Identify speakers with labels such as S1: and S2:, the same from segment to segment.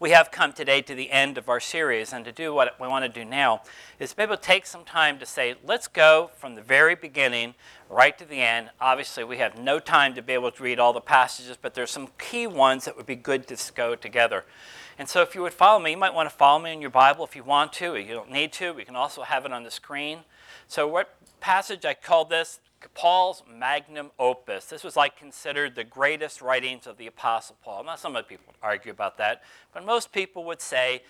S1: we have come today to the end of our series, and to do what we want to do now is be able to take some time to say, let's go from the very beginning right to the end. Obviously, we have no time to be able to read all the passages, but there's some key ones that would be good to go together. And so, if you would follow me, you might want to follow me in your Bible if you want to. You don't need to. We can also have it on the screen. So, what passage I call this? Paul's magnum opus. This was like considered the greatest writings of the Apostle Paul. Now, some people argue about that, but most people would say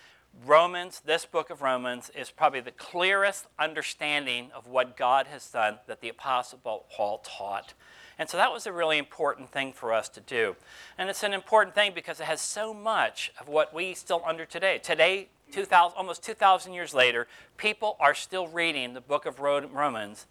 S1: Romans, this book of Romans, is probably the clearest understanding of what God has done that the Apostle Paul taught. And so that was a really important thing for us to do. And it's an important thing because it has so much of what we still under today. Today, 2000, almost 2,000 years later, people are still reading the book of Romans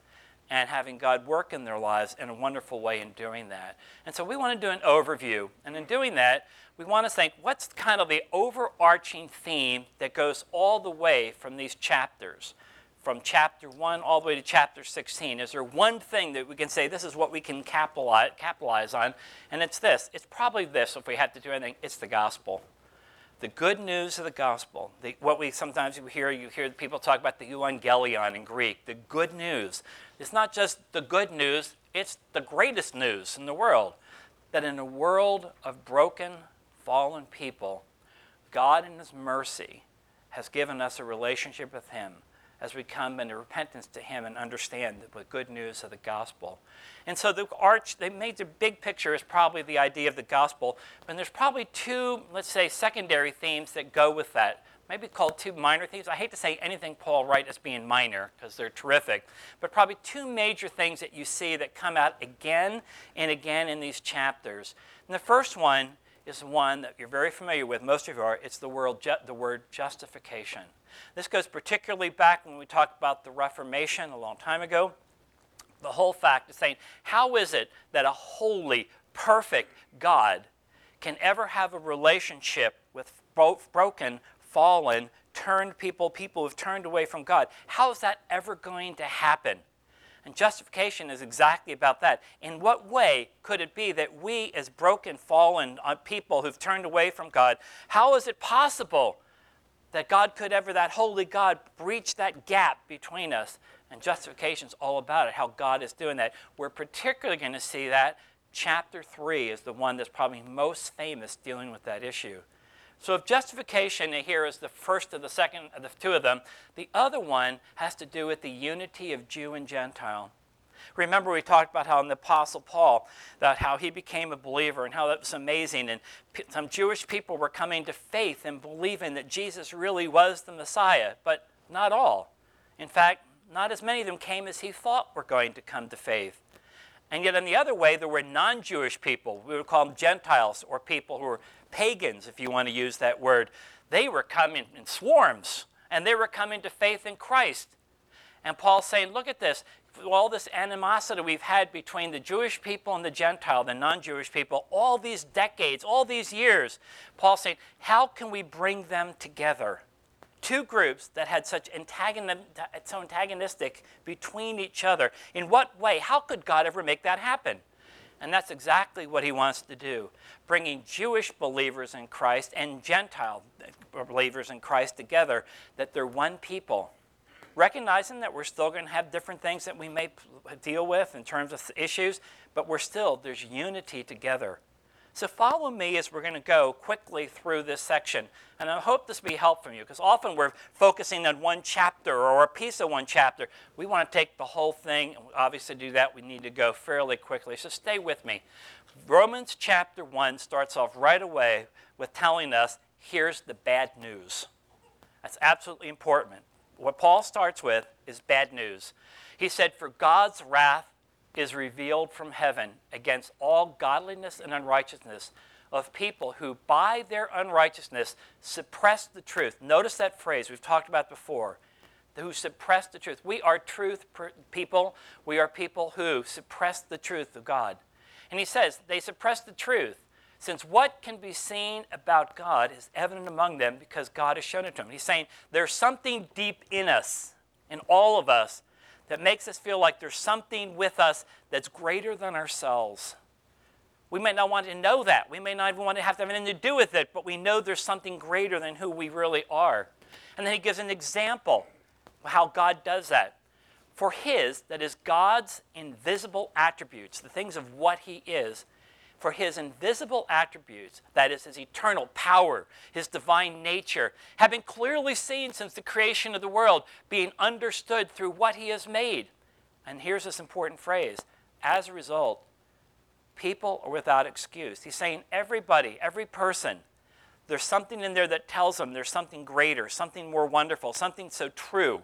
S1: and having God work in their lives in a wonderful way in doing that. And so we want to do an overview. And in doing that, we want to think what's kind of the overarching theme that goes all the way from these chapters from chapter 1 all the way to chapter 16? Is there one thing that we can say this is what we can capitalize, capitalize on? And it's this. It's probably this if we had to do anything. It's the gospel. The good news of the gospel. The, what we sometimes hear, you hear people talk about the euangelion in Greek, the good news. It's not just the good news, it's the greatest news in the world. That in a world of broken, fallen people, God in His mercy has given us a relationship with Him as we come into repentance to Him and understand the good news of the gospel. And so the arch, they made the big picture is probably the idea of the gospel, but there's probably two, let's say, secondary themes that go with that. Maybe called two minor themes. I hate to say anything Paul writes as being minor because they're terrific, but probably two major things that you see that come out again and again in these chapters. And the first one is one that you're very familiar with, most of you are. It's the word, the word justification. This goes particularly back when we talked about the Reformation a long time ago. The whole fact is saying, how is it that a holy, perfect God can ever have a relationship with broken, fallen, turned people, people who've turned away from God? How is that ever going to happen? And justification is exactly about that. In what way could it be that we, as broken, fallen uh, people who've turned away from God, how is it possible that God could ever, that holy God, breach that gap between us. And justification is all about it, how God is doing that. We're particularly going to see that. Chapter 3 is the one that's probably most famous dealing with that issue. So, if justification here is the first of the second of the two of them, the other one has to do with the unity of Jew and Gentile. Remember, we talked about how in the Apostle Paul, that how he became a believer and how that was amazing. And some Jewish people were coming to faith and believing that Jesus really was the Messiah, but not all. In fact, not as many of them came as he thought were going to come to faith. And yet, in the other way, there were non Jewish people. We would call them Gentiles or people who were pagans, if you want to use that word. They were coming in swarms, and they were coming to faith in Christ. And Paul's saying, look at this all this animosity we've had between the Jewish people and the Gentile, the non Jewish people, all these decades, all these years, Paul's saying, how can we bring them together? Two groups that had such so antagonistic between each other. In what way? How could God ever make that happen? And that's exactly what he wants to do bringing Jewish believers in Christ and Gentile believers in Christ together, that they're one people recognizing that we're still going to have different things that we may deal with in terms of issues, but we're still, there's unity together. So follow me as we're going to go quickly through this section. And I hope this will be helpful for you because often we're focusing on one chapter or a piece of one chapter. We want to take the whole thing. And obviously, to do that, we need to go fairly quickly. So stay with me. Romans chapter 1 starts off right away with telling us here's the bad news. That's absolutely important what Paul starts with is bad news. He said, For God's wrath is revealed from heaven against all godliness and unrighteousness of people who, by their unrighteousness, suppress the truth. Notice that phrase we've talked about before who suppress the truth. We are truth people. We are people who suppress the truth of God. And he says they suppress the truth since what can be seen about God is evident among them because God has shown it to them. He's saying there's something deep in us, in all of us, that makes us feel like there's something with us that's greater than ourselves. We may not want to know that. We may not even want to have to have anything to do with it, but we know there's something greater than who we really are. And then he gives an example of how God does that. For his, that is God's invisible attributes, the things of what he is, for his invisible attributes, that is, his eternal power, his divine nature, have been clearly seen since the creation of the world, being understood through what he has made. And here's this important phrase as a result, people are without excuse. He's saying everybody, every person, there's something in there that tells them there's something greater, something more wonderful, something so true.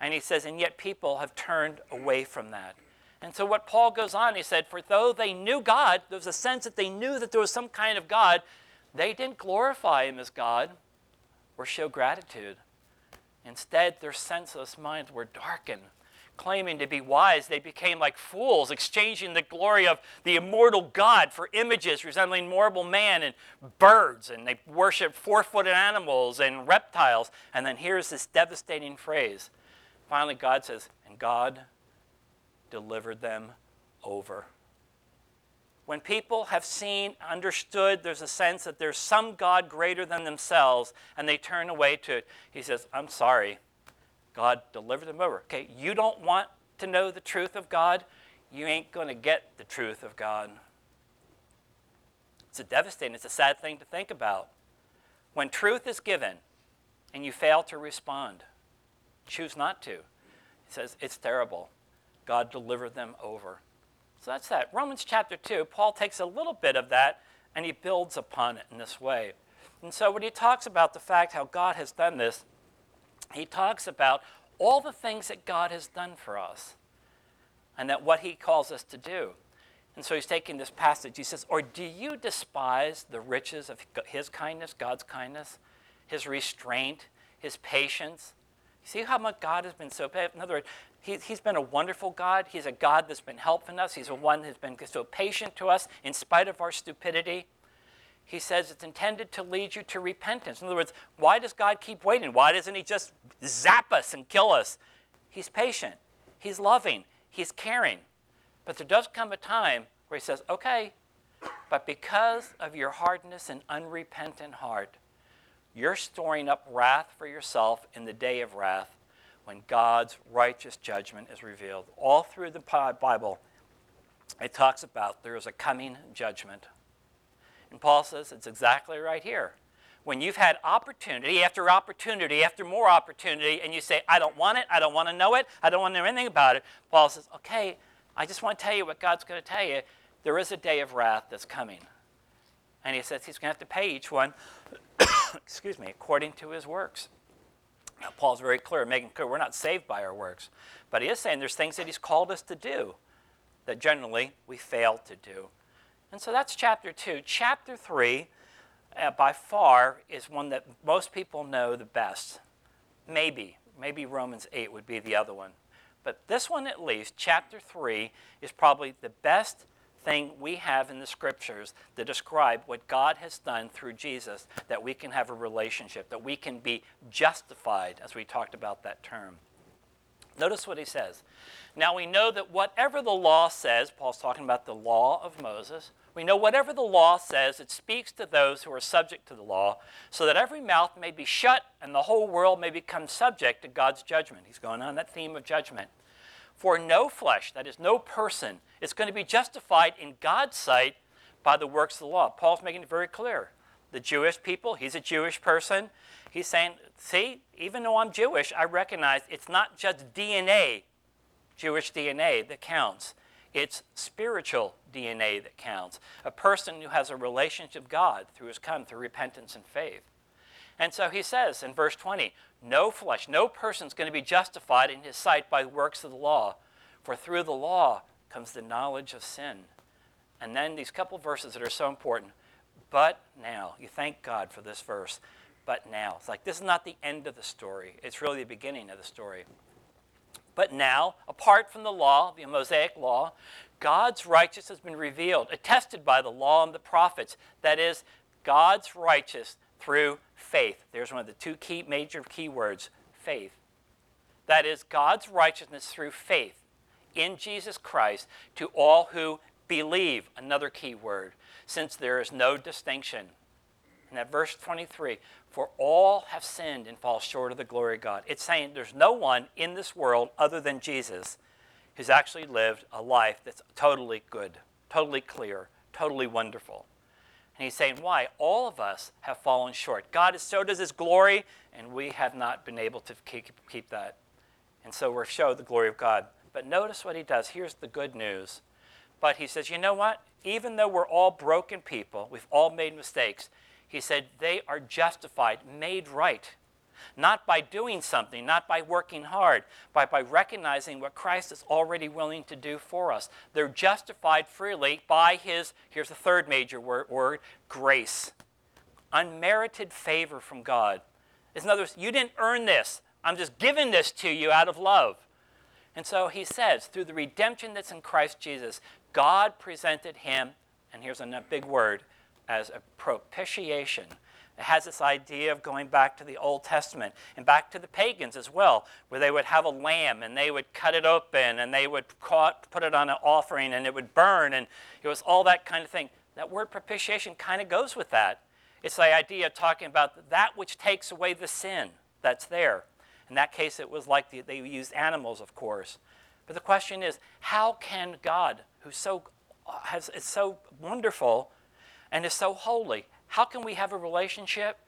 S1: And he says, and yet people have turned away from that. And so what Paul goes on, he said, for though they knew God, there was a sense that they knew that there was some kind of God, they didn't glorify him as God or show gratitude. Instead, their senseless minds were darkened. Claiming to be wise, they became like fools, exchanging the glory of the immortal God for images resembling mortal man and birds, and they worshiped four footed animals and reptiles. And then here's this devastating phrase. Finally, God says, And God delivered them over. When people have seen, understood, there's a sense that there's some God greater than themselves, and they turn away to it, he says, I'm sorry. God delivered them over. Okay, you don't want to know the truth of God, you ain't going to get the truth of God. It's a devastating, it's a sad thing to think about. When truth is given and you fail to respond, choose not to. He says, it's terrible. God delivered them over. So that's that. Romans chapter 2, Paul takes a little bit of that and he builds upon it in this way. And so when he talks about the fact how God has done this, he talks about all the things that God has done for us and that what he calls us to do. And so he's taking this passage. He says, Or do you despise the riches of his kindness, God's kindness, his restraint, his patience? See how much God has been so, patient? in other words, he, he's been a wonderful God. He's a God that's been helping us. He's a one that's been so patient to us in spite of our stupidity. He says it's intended to lead you to repentance. In other words, why does God keep waiting? Why doesn't He just zap us and kill us? He's patient, He's loving, He's caring. But there does come a time where He says, okay, but because of your hardness and unrepentant heart, you're storing up wrath for yourself in the day of wrath when God's righteous judgment is revealed. All through the Bible, it talks about there is a coming judgment. And Paul says it's exactly right here. When you've had opportunity after opportunity after more opportunity, and you say, I don't want it, I don't want to know it, I don't want to know anything about it, Paul says, okay, I just want to tell you what God's going to tell you. There is a day of wrath that's coming. And he says he's going to have to pay each one, excuse me, according to his works. Paul's very clear, making clear we're not saved by our works. But he is saying there's things that he's called us to do that generally we fail to do. And so that's chapter 2. Chapter 3, uh, by far, is one that most people know the best. Maybe. Maybe Romans 8 would be the other one. But this one, at least, chapter 3, is probably the best thing we have in the scriptures to describe what God has done through Jesus, that we can have a relationship, that we can be justified, as we talked about that term. Notice what he says. Now we know that whatever the law says, Paul's talking about the law of Moses, we know whatever the law says, it speaks to those who are subject to the law, so that every mouth may be shut and the whole world may become subject to God's judgment. He's going on that theme of judgment. For no flesh, that is, no person, is going to be justified in God's sight by the works of the law. Paul's making it very clear. The Jewish people, he's a Jewish person. He's saying, see, even though I'm Jewish, I recognize it's not just DNA, Jewish DNA, that counts. It's spiritual DNA that counts. A person who has a relationship with God through his come through repentance and faith. And so he says in verse 20, no flesh, no person is going to be justified in his sight by works of the law, for through the law comes the knowledge of sin. And then these couple verses that are so important. But now, you thank God for this verse. But now. It's like this is not the end of the story, it's really the beginning of the story. But now, apart from the law, the Mosaic law, God's righteousness has been revealed, attested by the law and the prophets. That is, God's righteousness through faith. There's one of the two key major key words, faith. That is God's righteousness through faith in Jesus Christ to all who Believe, another key word, since there is no distinction. And at verse 23, for all have sinned and fall short of the glory of God. It's saying there's no one in this world other than Jesus who's actually lived a life that's totally good, totally clear, totally wonderful. And he's saying, why? All of us have fallen short. God is so does his glory, and we have not been able to keep, keep that. And so we're showed the glory of God. But notice what he does. Here's the good news. But he says, you know what? Even though we're all broken people, we've all made mistakes, he said, they are justified, made right not by doing something, not by working hard, but by recognizing what Christ is already willing to do for us. They're justified freely by His, here's the third major word, word grace. Unmerited favor from God. In other words, you didn't earn this. I'm just giving this to you out of love. And so he says, through the redemption that's in Christ Jesus, God presented him, and here's a big word, as a propitiation it has this idea of going back to the Old Testament and back to the pagans as well, where they would have a lamb and they would cut it open and they would put it on an offering and it would burn and it was all that kind of thing. That word propitiation kind of goes with that. It's the idea of talking about that which takes away the sin that's there. In that case, it was like the, they used animals, of course. But the question is, how can God, who so has, is so wonderful and is so holy, how can we have a relationship?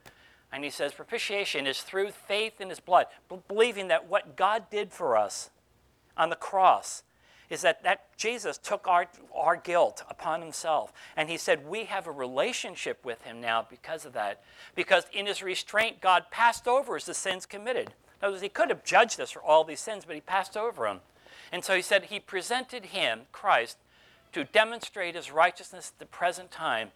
S1: And he says, propitiation is through faith in his blood, believing that what God did for us on the cross is that, that Jesus took our, our guilt upon himself. And he said, We have a relationship with him now because of that. Because in his restraint, God passed over the sins committed. In other words, he could have judged us for all these sins, but he passed over them. And so he said, He presented him, Christ, to demonstrate his righteousness at the present time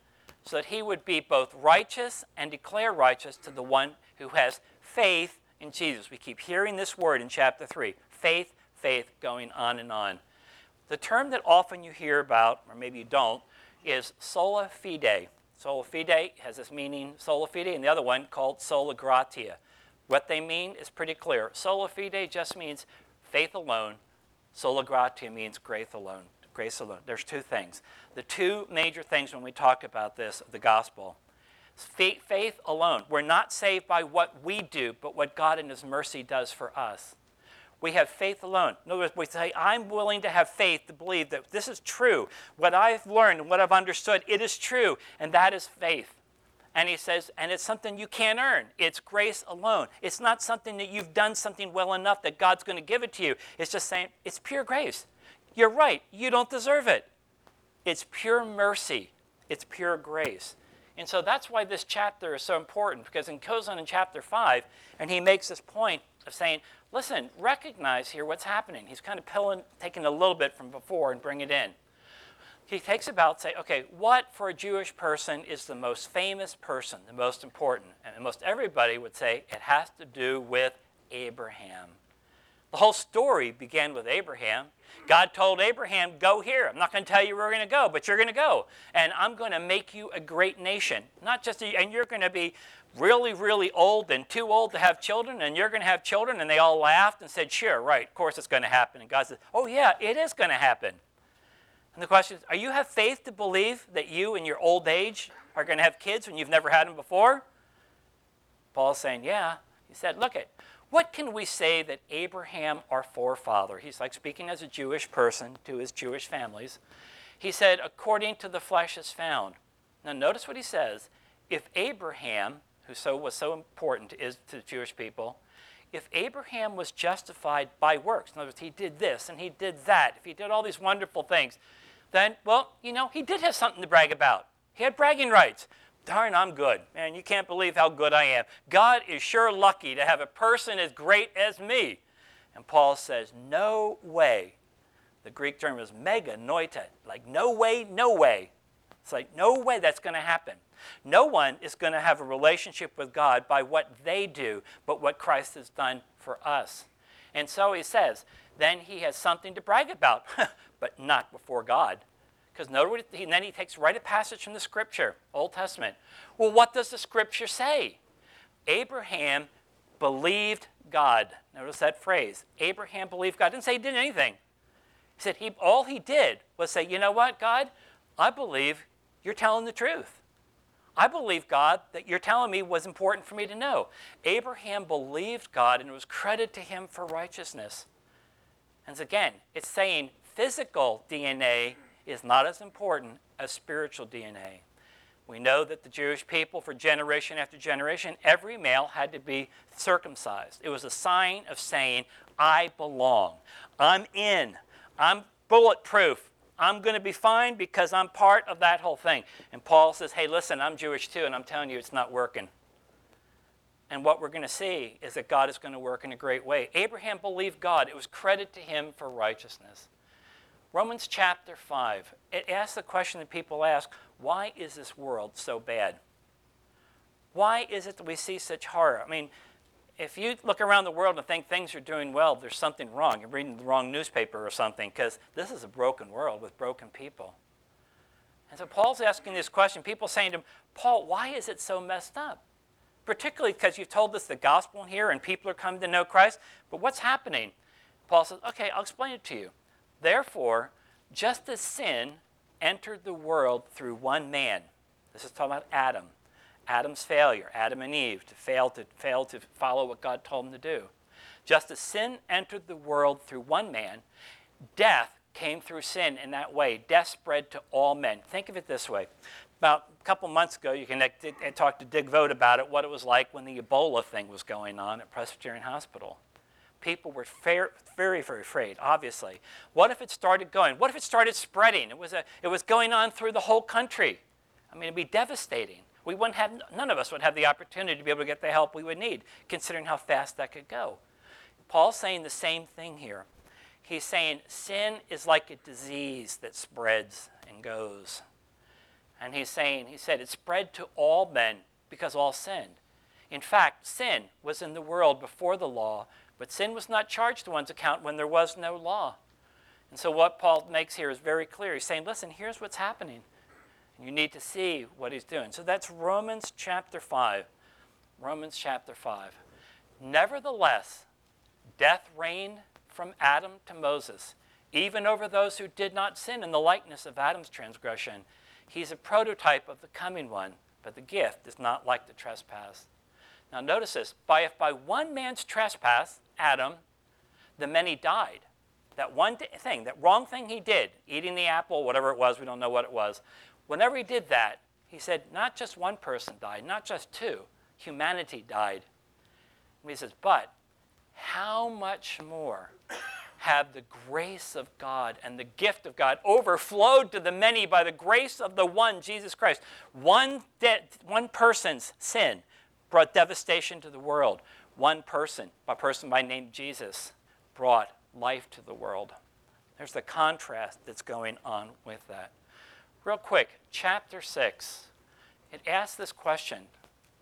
S1: so that he would be both righteous and declare righteous to the one who has faith in Jesus. We keep hearing this word in chapter 3 faith, faith, going on and on. The term that often you hear about, or maybe you don't, is sola fide. Sola fide has this meaning, sola fide, and the other one called sola gratia. What they mean is pretty clear. Sola fide just means faith alone, sola gratia means grace alone grace alone. There's two things. The two major things when we talk about this, the gospel. Faith, alone. We're not saved by what we do, but what God in His mercy does for us. We have faith alone. In other words, we say, I'm willing to have faith to believe that this is true. What I've learned and what I've understood, it is true, and that is faith. And he says, and it's something you can't earn. It's grace alone. It's not something that you've done something well enough that God's going to give it to you. It's just saying, it's pure grace. You're right, you don't deserve it. It's pure mercy, it's pure grace. And so that's why this chapter is so important because goes on in chapter 5 and he makes this point of saying, listen, recognize here what's happening. He's kind of pulling, taking a little bit from before and bring it in. He takes about, say, okay, what for a Jewish person is the most famous person, the most important? And most everybody would say it has to do with Abraham. The whole story began with Abraham. God told Abraham, Go here. I'm not going to tell you where we're going to go, but you're going to go. And I'm going to make you a great nation. Not just, a, and you're going to be really, really old and too old to have children, and you're going to have children. And they all laughed and said, Sure, right, of course it's going to happen. And God said, Oh, yeah, it is going to happen. And the question is, are you have faith to believe that you in your old age are going to have kids when you've never had them before? Paul's saying, Yeah. He said, Look it, what can we say that Abraham, our forefather, he's like speaking as a Jewish person to his Jewish families, he said, according to the flesh is found. Now, notice what he says. If Abraham, who so was so important is, to the Jewish people, if Abraham was justified by works, in other words, he did this and he did that, if he did all these wonderful things, then, well, you know, he did have something to brag about. He had bragging rights darn, I'm good. Man, you can't believe how good I am. God is sure lucky to have a person as great as me. And Paul says, no way. The Greek term is me genoito, like no way, no way. It's like no way that's going to happen. No one is going to have a relationship with God by what they do, but what Christ has done for us. And so he says, then he has something to brag about, but not before God. Because notice, and then he takes right a passage from the scripture, Old Testament. Well, what does the scripture say? Abraham believed God. Notice that phrase. Abraham believed God. Didn't say he did anything. He said he, all he did was say, You know what, God? I believe you're telling the truth. I believe, God, that you're telling me was important for me to know. Abraham believed God and it was credited to him for righteousness. And again, it's saying physical DNA is not as important as spiritual DNA. We know that the Jewish people, for generation after generation, every male had to be circumcised. It was a sign of saying, I belong. I'm in. I'm bulletproof. I'm going to be fine because I'm part of that whole thing. And Paul says, Hey, listen, I'm Jewish too, and I'm telling you it's not working. And what we're going to see is that God is going to work in a great way. Abraham believed God, it was credit to him for righteousness. Romans chapter 5, it asks the question that people ask why is this world so bad? Why is it that we see such horror? I mean, if you look around the world and think things are doing well, there's something wrong. You're reading the wrong newspaper or something because this is a broken world with broken people. And so Paul's asking this question. People saying to him, Paul, why is it so messed up? Particularly because you've told us the gospel here and people are coming to know Christ. But what's happening? Paul says, okay, I'll explain it to you. Therefore, just as sin entered the world through one man, this is talking about Adam, Adam's failure, Adam and Eve, to fail to, fail to follow what God told them to do. Just as sin entered the world through one man, death came through sin in that way. Death spread to all men. Think of it this way. About a couple months ago, you can talk to Dick Vogt about it, what it was like when the Ebola thing was going on at Presbyterian Hospital. People were fair, very, very afraid, obviously. What if it started going? What if it started spreading? It was, a, it was going on through the whole country. I mean, it'd be devastating we wouldn't have, none of us would have the opportunity to be able to get the help we would need, considering how fast that could go. Paul's saying the same thing here. He's saying sin is like a disease that spreads and goes. And he's saying, he said, it spread to all men because all sinned. In fact, sin was in the world before the law, but sin was not charged to one's account when there was no law. And so, what Paul makes here is very clear. He's saying, listen, here's what's happening. You need to see what he's doing. So that's Romans chapter 5. Romans chapter 5. Nevertheless, death reigned from Adam to Moses, even over those who did not sin in the likeness of Adam's transgression. He's a prototype of the coming one, but the gift is not like the trespass. Now notice this, by if by one man's trespass, Adam, the many died. That one thing, that wrong thing he did, eating the apple, whatever it was, we don't know what it was, Whenever he did that, he said, not just one person died, not just two, humanity died. And he says, but how much more have the grace of God and the gift of God overflowed to the many by the grace of the one, Jesus Christ? One, de- one person's sin brought devastation to the world. One person, a person by name Jesus, brought life to the world. There's the contrast that's going on with that. Real quick, chapter 6. It asks this question.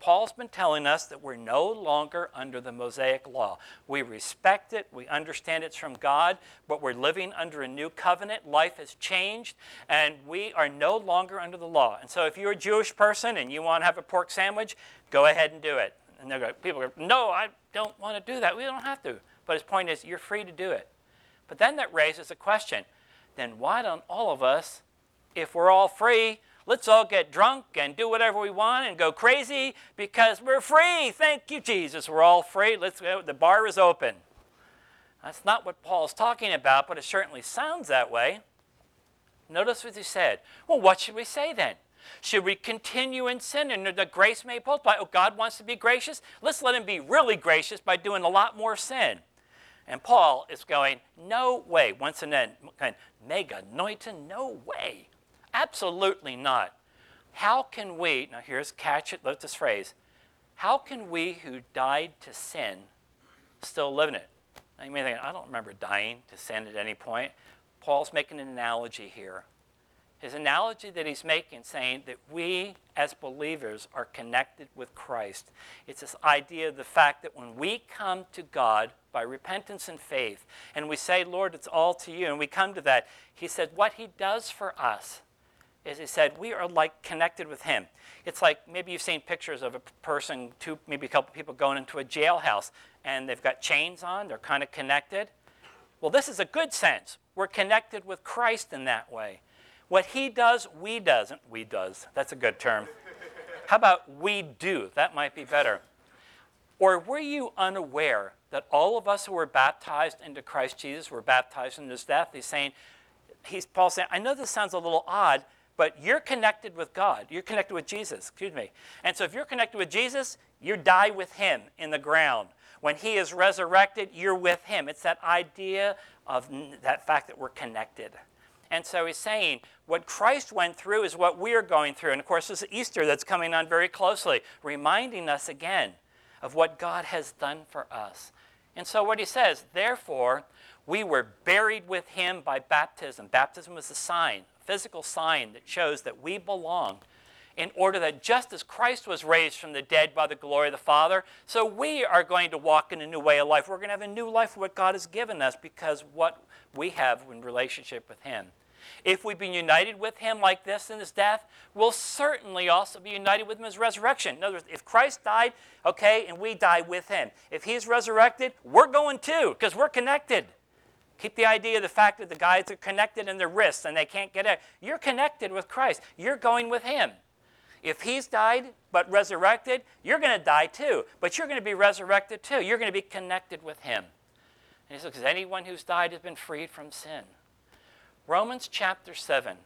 S1: Paul's been telling us that we're no longer under the Mosaic law. We respect it, we understand it's from God, but we're living under a new covenant. Life has changed, and we are no longer under the law. And so, if you're a Jewish person and you want to have a pork sandwich, go ahead and do it. And they go, people go, No, I don't want to do that. We don't have to. But his point is, you're free to do it. But then that raises a question then why don't all of us if we're all free, let's all get drunk and do whatever we want and go crazy because we're free. Thank you, Jesus. We're all free. Let's go. The bar is open. That's not what Paul's talking about, but it certainly sounds that way. Notice what he said. Well, what should we say then? Should we continue in sin and the grace may multiply? Oh, God wants to be gracious? Let's let him be really gracious by doing a lot more sin. And Paul is going, no way. Once again, me genoito, no way. Absolutely not. How can we, now here's catch it, let this phrase, how can we who died to sin still live in it? Now you may think, I don't remember dying to sin at any point. Paul's making an analogy here. His analogy that he's making, saying that we as believers are connected with Christ. It's this idea of the fact that when we come to God by repentance and faith, and we say, Lord, it's all to you, and we come to that, he said, what he does for us is he said, we are like connected with him. It's like maybe you've seen pictures of a person, two, maybe a couple people going into a jailhouse, and they've got chains on, they're kind of connected. Well, this is a good sense. We're connected with Christ in that way. What he does, we doesn't. We does. That's a good term. How about we do? That might be better. Or were you unaware that all of us who were baptized into Christ Jesus were baptized in his death? He's saying, he's Paul saying, I know this sounds a little odd, but you're connected with God. You're connected with Jesus, excuse me. And so if you're connected with Jesus, you die with him in the ground. When he is resurrected, you're with him. It's that idea of that fact that we're connected. And so he's saying what Christ went through is what we're going through. And of course, is Easter that's coming on very closely, reminding us again of what God has done for us. And so what he says, therefore, we were buried with him by baptism. Baptism was a sign, a physical sign that shows that we belong in order that just as Christ was raised from the dead by the glory of the Father, so we are going to walk in a new way of life. We're going to have a new life what God has given us because what we have in relationship with him. If we've been united with him like this in his death, we'll certainly also be united with him in his resurrection. In other words, if Christ died, okay, and we die with him. If he's resurrected, we're going too, because we're connected. Keep the idea of the fact that the guys are connected in their wrists and they can't get out. You're connected with Christ. You're going with him. If he's died but resurrected, you're going to die too. But you're going to be resurrected too. You're going to be connected with him. And he says, because anyone who's died has been freed from sin. Romans chapter 7.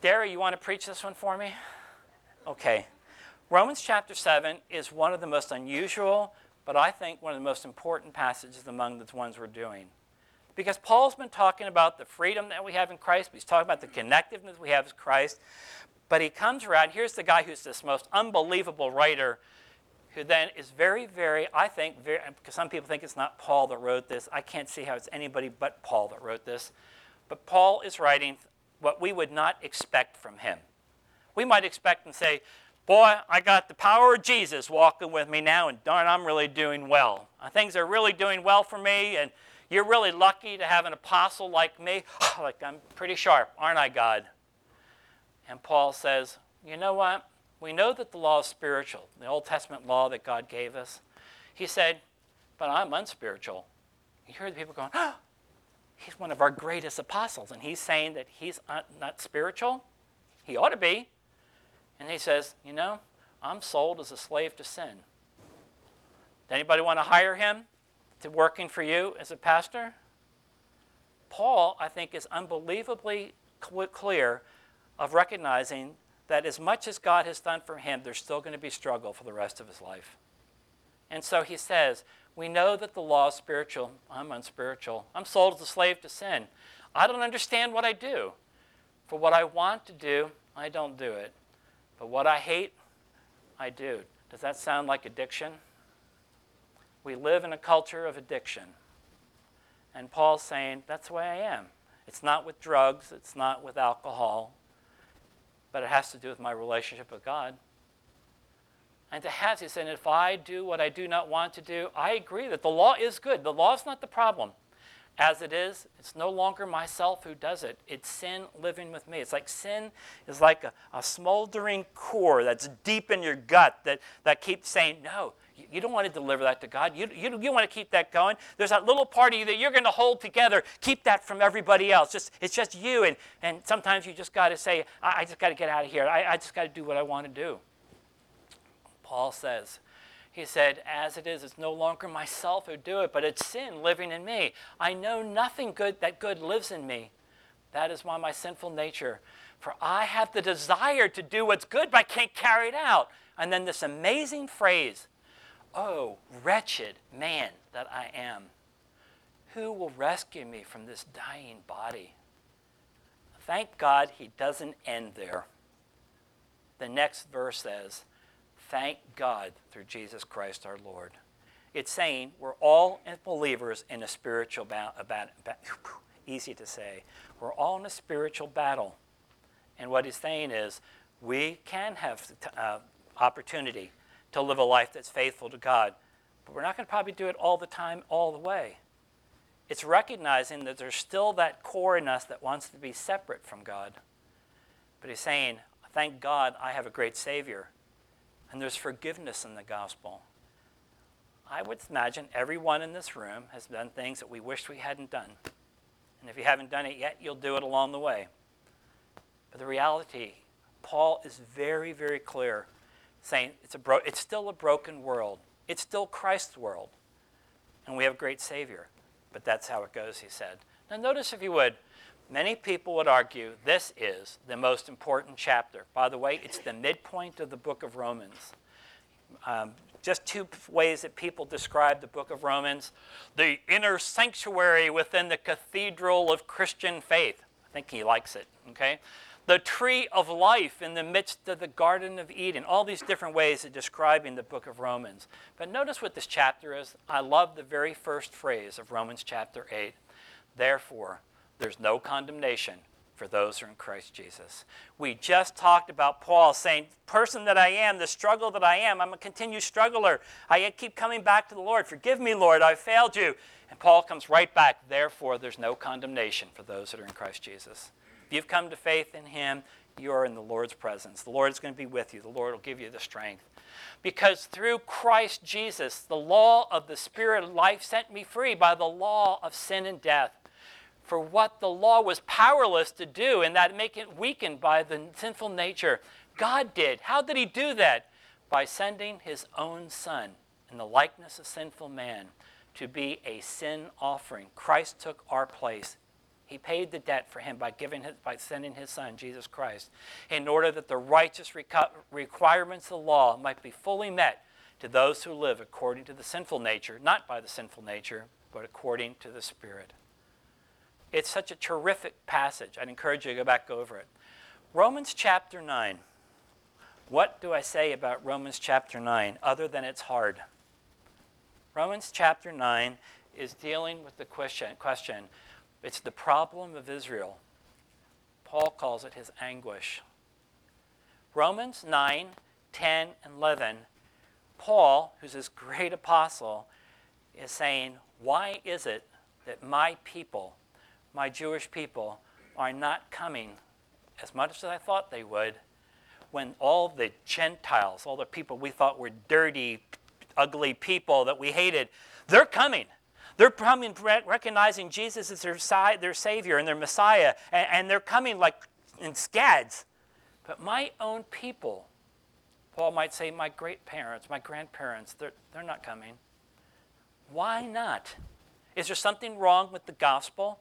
S1: Derry, you want to preach this one for me? Okay. Romans chapter 7 is one of the most unusual, but I think one of the most important passages among the ones we're doing. Because Paul's been talking about the freedom that we have in Christ, he's talking about the connectiveness we have with Christ, but he comes around, here's the guy who's this most unbelievable writer who then is very, very, I think, very, because some people think it's not Paul that wrote this. I can't see how it's anybody but Paul that wrote this. But Paul is writing what we would not expect from him. We might expect and say, Boy, I got the power of Jesus walking with me now, and darn, I'm really doing well. Uh, things are really doing well for me, and you're really lucky to have an apostle like me. like, I'm pretty sharp, aren't I, God? And Paul says, You know what? We know that the law is spiritual, the Old Testament law that God gave us. He said, But I'm unspiritual. You hear the people going, oh, he's one of our greatest apostles, and he's saying that he's not spiritual. He ought to be. And he says, You know, I'm sold as a slave to sin. Does anybody want to hire him to working for you as a pastor? Paul, I think, is unbelievably clear of recognizing that as much as God has done for him, there's still going to be struggle for the rest of his life. And so he says, we know that the law is spiritual. I'm unspiritual. I'm sold as a slave to sin. I don't understand what I do. For what I want to do, I don't do it. But what I hate, I do. Does that sound like addiction? We live in a culture of addiction. And Paul's saying, that's the way I am. It's not with drugs, it's not with alcohol, but it has to do with my relationship with God. And to have this, and if I do what I do not want to do, I agree that the law is good. The law is not the problem. As it is, it's no longer myself who does it. It's sin living with me. It's like sin is like a, a smoldering core that's deep in your gut that, that keeps saying, No, you, you don't want to deliver that to God. You, you, you want to keep that going. There's that little part of you that you're going to hold together. Keep that from everybody else. Just, it's just you. And, and sometimes you just got to say, I, I just got to get out of here. I, I just got to do what I want to do. Paul says. He said, As it is, it's no longer myself who do it, but it's sin living in me. I know nothing good that good lives in me. That is why my sinful nature. For I have the desire to do what's good, but I can't carry it out. And then this amazing phrase, Oh, wretched man that I am. Who will rescue me from this dying body? Thank God he doesn't end there. The next verse says, Thank God through Jesus Christ our Lord. It's saying we're all believers in a spiritual battle. Ba- ba- easy to say. We're all in a spiritual battle. And what he's saying is we can have uh, opportunity to live a life that's faithful to God, but we're not going to probably do it all the time, all the way. It's recognizing that there's still that core in us that wants to be separate from God. But he's saying, Thank God I have a great Savior and there's forgiveness in the gospel. I would imagine everyone in this room has done things that we wish we hadn't done. And if you haven't done it yet, you'll do it along the way. But the reality, Paul is very, very clear, saying it's, a bro- it's still a broken world. It's still Christ's world. And we have a great Savior. But that's how it goes, he said. Now, notice, if you would, many people would argue this is the most important chapter. By the way, it's the midpoint of the book of Romans. Um, just two ways that people describe the book of Romans the inner sanctuary within the cathedral of Christian faith. I think he likes it, okay? The tree of life in the midst of the Garden of Eden. All these different ways of describing the book of Romans. But notice what this chapter is. I love the very first phrase of Romans chapter 8. Therefore, there's no condemnation for those who are in Christ Jesus. We just talked about Paul saying, person that I am, the struggle that I am, I'm a continued struggler. I keep coming back to the Lord. Forgive me, Lord, I failed you. And Paul comes right back, therefore, there's no condemnation for those that are in Christ Jesus. If you've come to faith in him, you are in the Lord's presence. The Lord is going to be with you. The Lord will give you the strength. Because through Christ Jesus, the law of the Spirit of life set me free by the law of sin and death for what the law was powerless to do and that make it weakened by the sinful nature. God did. How did he do that? By sending his own son in the likeness of sinful man to be a sin offering. Christ took our place. He paid the debt for him by giving his, by sending his son Jesus Christ in order that the righteous reco- requirements of the law might be fully met to those who live according to the sinful nature, not by the sinful nature, but according to the spirit. It's such a terrific passage. I'd encourage you to go back over it. Romans chapter 9. What do I say about Romans chapter 9 other than it's hard? Romans chapter 9 is dealing with the question, question. It's the problem of Israel. Paul calls it his anguish. Romans 9, 10, and 11, Paul, who's this great apostle, is saying, Why is it that my people, my Jewish people are not coming as much as I thought they would when all the Gentiles, all the people we thought were dirty, ugly people that we hated, they're coming. They're coming recognizing Jesus as their, their Savior and their Messiah, and, and they're coming like in scads. But my own people, Paul might say, my great parents, my grandparents, they're, they're not coming. Why not? Is there something wrong with the gospel?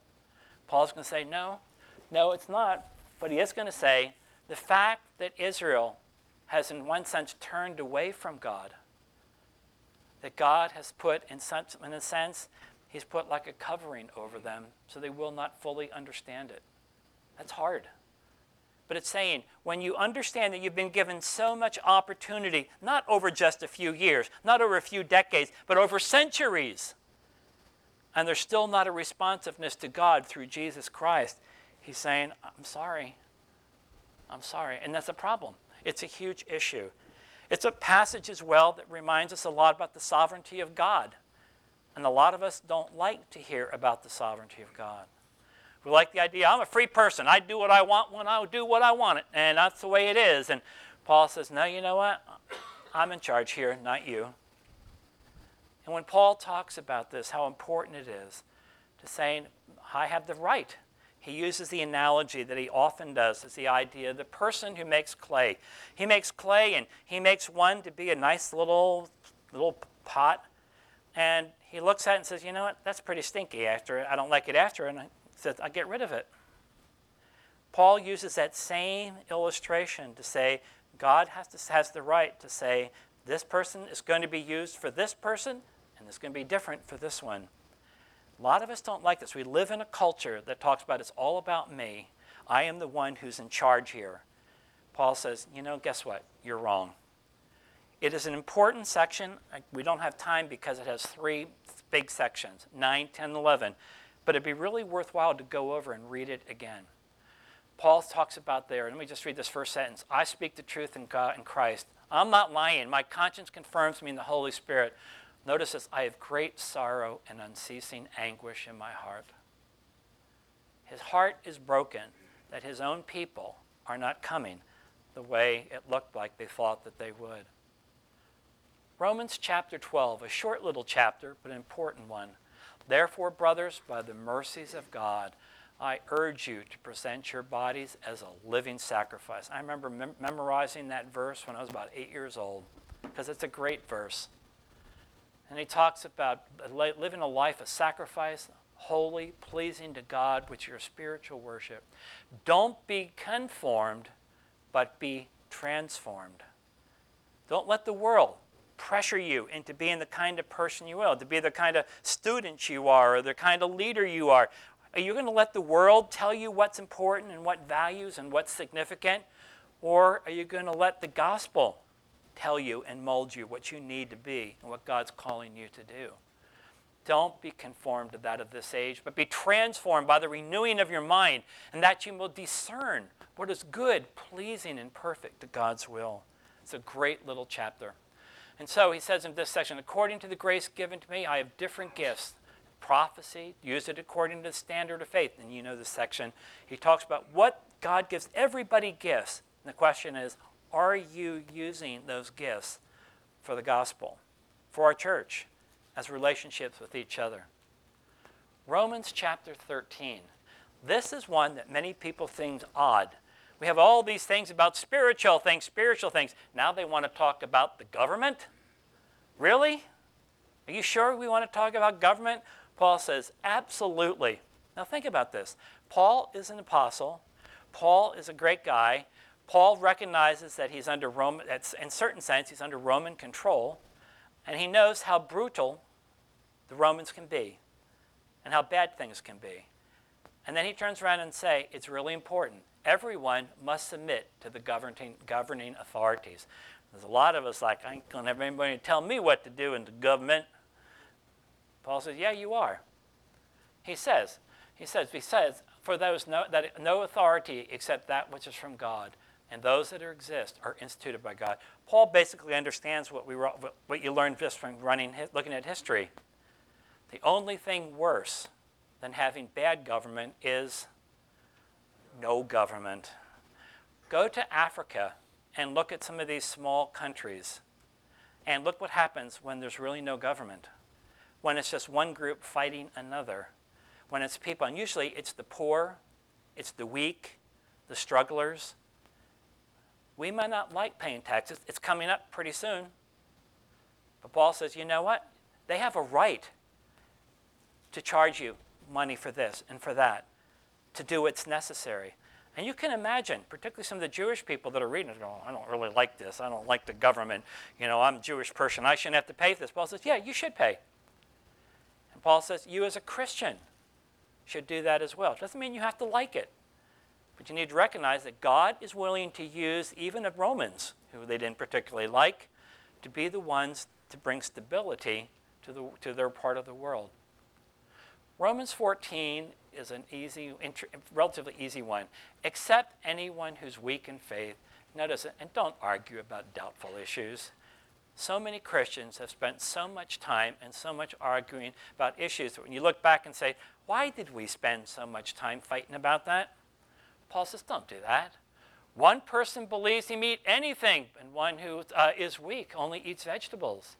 S1: Paul's going to say, no, no, it's not. But he is going to say, the fact that Israel has, in one sense, turned away from God, that God has put, in, such, in a sense, he's put like a covering over them so they will not fully understand it. That's hard. But it's saying when you understand that you've been given so much opportunity, not over just a few years, not over a few decades, but over centuries, and there's still not a responsiveness to God through Jesus Christ, he's saying, I'm sorry. I'm sorry. And that's a problem. It's a huge issue. It's a passage as well that reminds us a lot about the sovereignty of God. And a lot of us don't like to hear about the sovereignty of God. We like the idea, I'm a free person. I do what I want when I do what I want it. And that's the way it is. And Paul says, No, you know what? I'm in charge here, not you. And when Paul talks about this, how important it is to saying, I have the right. He uses the analogy that he often does as the idea of the person who makes clay. He makes clay and he makes one to be a nice little little pot. And he looks at it and says, you know what, that's pretty stinky after I don't like it after, and I says, I'll get rid of it. Paul uses that same illustration to say God has, to, has the right to say, this person is going to be used for this person, and it's going to be different for this one. A lot of us don't like this. We live in a culture that talks about it's all about me. I am the one who's in charge here. Paul says, you know, guess what? You're wrong. It is an important section. We don't have time because it has three big sections 9, 10, 11. But it'd be really worthwhile to go over and read it again. Paul talks about there, let me just read this first sentence I speak the truth in God in Christ. I'm not lying. My conscience confirms me in the Holy Spirit. Notice this I have great sorrow and unceasing anguish in my heart. His heart is broken that his own people are not coming the way it looked like they thought that they would. Romans chapter 12, a short little chapter, but an important one. Therefore, brothers, by the mercies of God, I urge you to present your bodies as a living sacrifice. I remember mem- memorizing that verse when I was about eight years old because it's a great verse. And he talks about living a life of sacrifice, holy, pleasing to God, which is your spiritual worship. Don't be conformed, but be transformed. Don't let the world pressure you into being the kind of person you will, to be the kind of student you are, or the kind of leader you are. Are you going to let the world tell you what's important and what values and what's significant? Or are you going to let the gospel tell you and mold you what you need to be and what God's calling you to do? Don't be conformed to that of this age, but be transformed by the renewing of your mind, and that you will discern what is good, pleasing, and perfect to God's will. It's a great little chapter. And so he says in this section, according to the grace given to me, I have different gifts. Prophecy, use it according to the standard of faith. And you know this section. He talks about what God gives everybody gifts. And the question is, are you using those gifts for the gospel, for our church, as relationships with each other? Romans chapter 13. This is one that many people think odd we have all these things about spiritual things, spiritual things. Now they want to talk about the government? Really? Are you sure we want to talk about government? Paul says, absolutely. Now think about this. Paul is an apostle. Paul is a great guy. Paul recognizes that he's under Roman, in certain sense, he's under Roman control, and he knows how brutal the Romans can be and how bad things can be. And then he turns around and say, it's really important everyone must submit to the governing, governing authorities. There's a lot of us like, I ain't to have anybody tell me what to do in the government. Paul says, yeah, you are. He says, he says, he says, for those no, that no authority except that which is from God, and those that exist are instituted by God. Paul basically understands what we what you learned just from running looking at history. The only thing worse than having bad government is no government. Go to Africa and look at some of these small countries and look what happens when there's really no government. When it's just one group fighting another. When it's people, and usually it's the poor, it's the weak, the strugglers. We might not like paying taxes. It's coming up pretty soon. But Paul says, you know what? They have a right to charge you money for this and for that to do what's necessary. And you can imagine, particularly some of the Jewish people that are reading it, going, I don't really like this. I don't like the government. You know, I'm a Jewish person. I shouldn't have to pay this. Paul says, Yeah, you should pay. And Paul says, You as a Christian should do that as well. It doesn't mean you have to like it. But you need to recognize that God is willing to use even the Romans, who they didn't particularly like, to be the ones to bring stability to, the, to their part of the world. Romans 14 is an easy, relatively easy one. Accept anyone who's weak in faith. Notice, it, and don't argue about doubtful issues. So many Christians have spent so much time and so much arguing about issues that when you look back and say, why did we spend so much time fighting about that? Paul says, don't do that. One person believes he can eat anything, and one who uh, is weak only eats vegetables.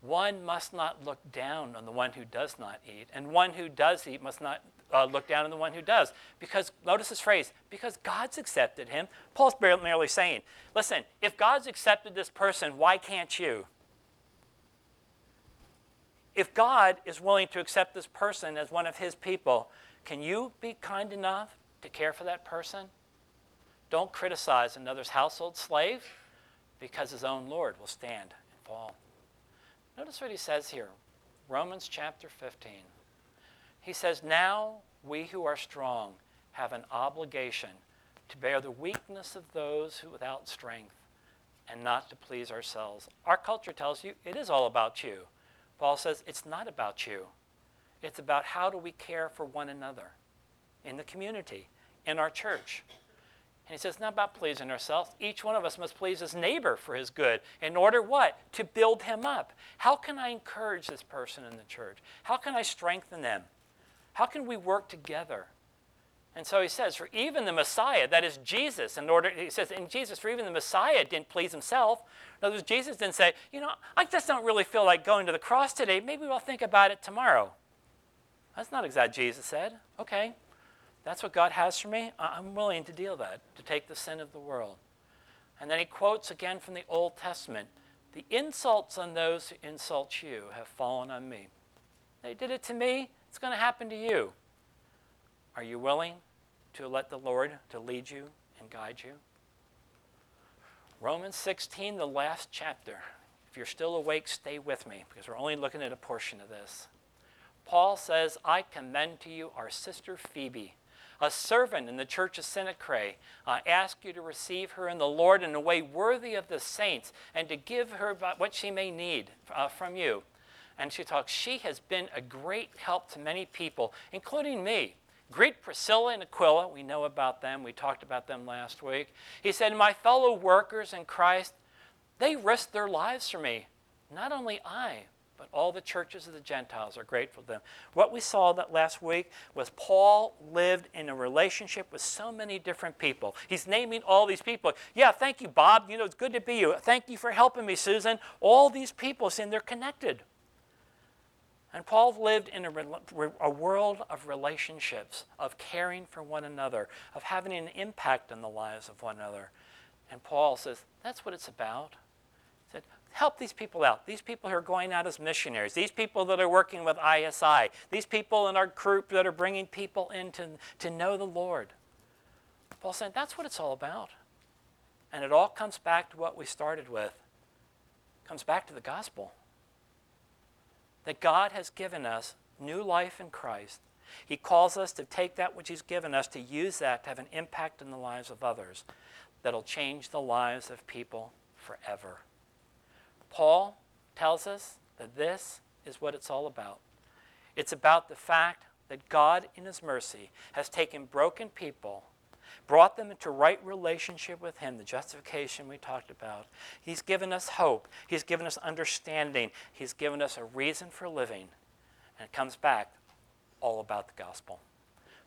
S1: One must not look down on the one who does not eat, and one who does eat must not uh, look down on the one who does. Because, notice this phrase, because God's accepted him. Paul's merely saying, listen, if God's accepted this person, why can't you? If God is willing to accept this person as one of his people, can you be kind enough to care for that person? Don't criticize another's household slave because his own Lord will stand and fall. Notice what he says here Romans chapter 15. He says, Now we who are strong have an obligation to bear the weakness of those who without strength and not to please ourselves. Our culture tells you it is all about you. Paul says it's not about you. It's about how do we care for one another in the community, in our church. And he says, it's not about pleasing ourselves. Each one of us must please his neighbor for his good. In order what? To build him up. How can I encourage this person in the church? How can I strengthen them? How can we work together And so he says, for even the Messiah, that is Jesus, in order, he says, in Jesus, for even the Messiah didn't please himself. In other words, Jesus didn't say, you know, I just don't really feel like going to the cross today. Maybe we'll think about it tomorrow. That's not exactly what Jesus said. Okay, that's what God has for me. I'm willing to deal that, to take the sin of the world. And then he quotes again from the Old Testament The insults on those who insult you have fallen on me. They did it to me, it's going to happen to you. Are you willing to let the Lord to lead you and guide you? Romans 16, the last chapter. If you're still awake, stay with me because we're only looking at a portion of this. Paul says, I commend to you our sister Phoebe, a servant in the church of Cenchreae. I ask you to receive her in the Lord in a way worthy of the saints and to give her what she may need uh, from you. And she talks, she has been a great help to many people, including me. Greet Priscilla and Aquila. We know about them. We talked about them last week. He said, My fellow workers in Christ, they risked their lives for me. Not only I, but all the churches of the Gentiles are grateful to them. What we saw that last week was Paul lived in a relationship with so many different people. He's naming all these people. Yeah, thank you, Bob. You know, it's good to be you. Thank you for helping me, Susan. All these people saying they're connected. And Paul lived in a, a, world of relationships, of caring for one another, of having an impact on the lives of one another. And Paul says, that's what it's about. Help these people out. These people who are going out as missionaries, these people that are working with ISI, these people in our group that are bringing people in to, to know the Lord. Paul said, that's what it's all about. And it all comes back to what we started with. It comes back to the gospel that God has given us new life in Christ. He calls us to take that which He's given us, to use that to have an impact in the lives of others that'll change the lives of people forever. Paul tells us that this is what it's all about. It's about the fact that God, in His mercy, has taken broken people brought them into right relationship with Him, the justification we talked about. He's given us hope, He's given us understanding, He's given us a reason for living. And it comes back all about the gospel.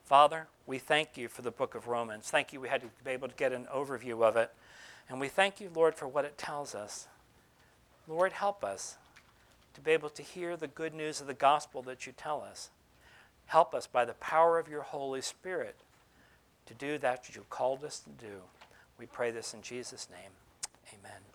S1: Father, we thank you for the book of Romans. Thank you, we had to be able to get an overview of it. And we thank you, Lord, for what it tells us. Lord, help us to be able to hear the good news of the gospel that you tell us. Help us by the power of your Holy Spirit to do that which you called us to do. We pray this in Jesus' name. Amen.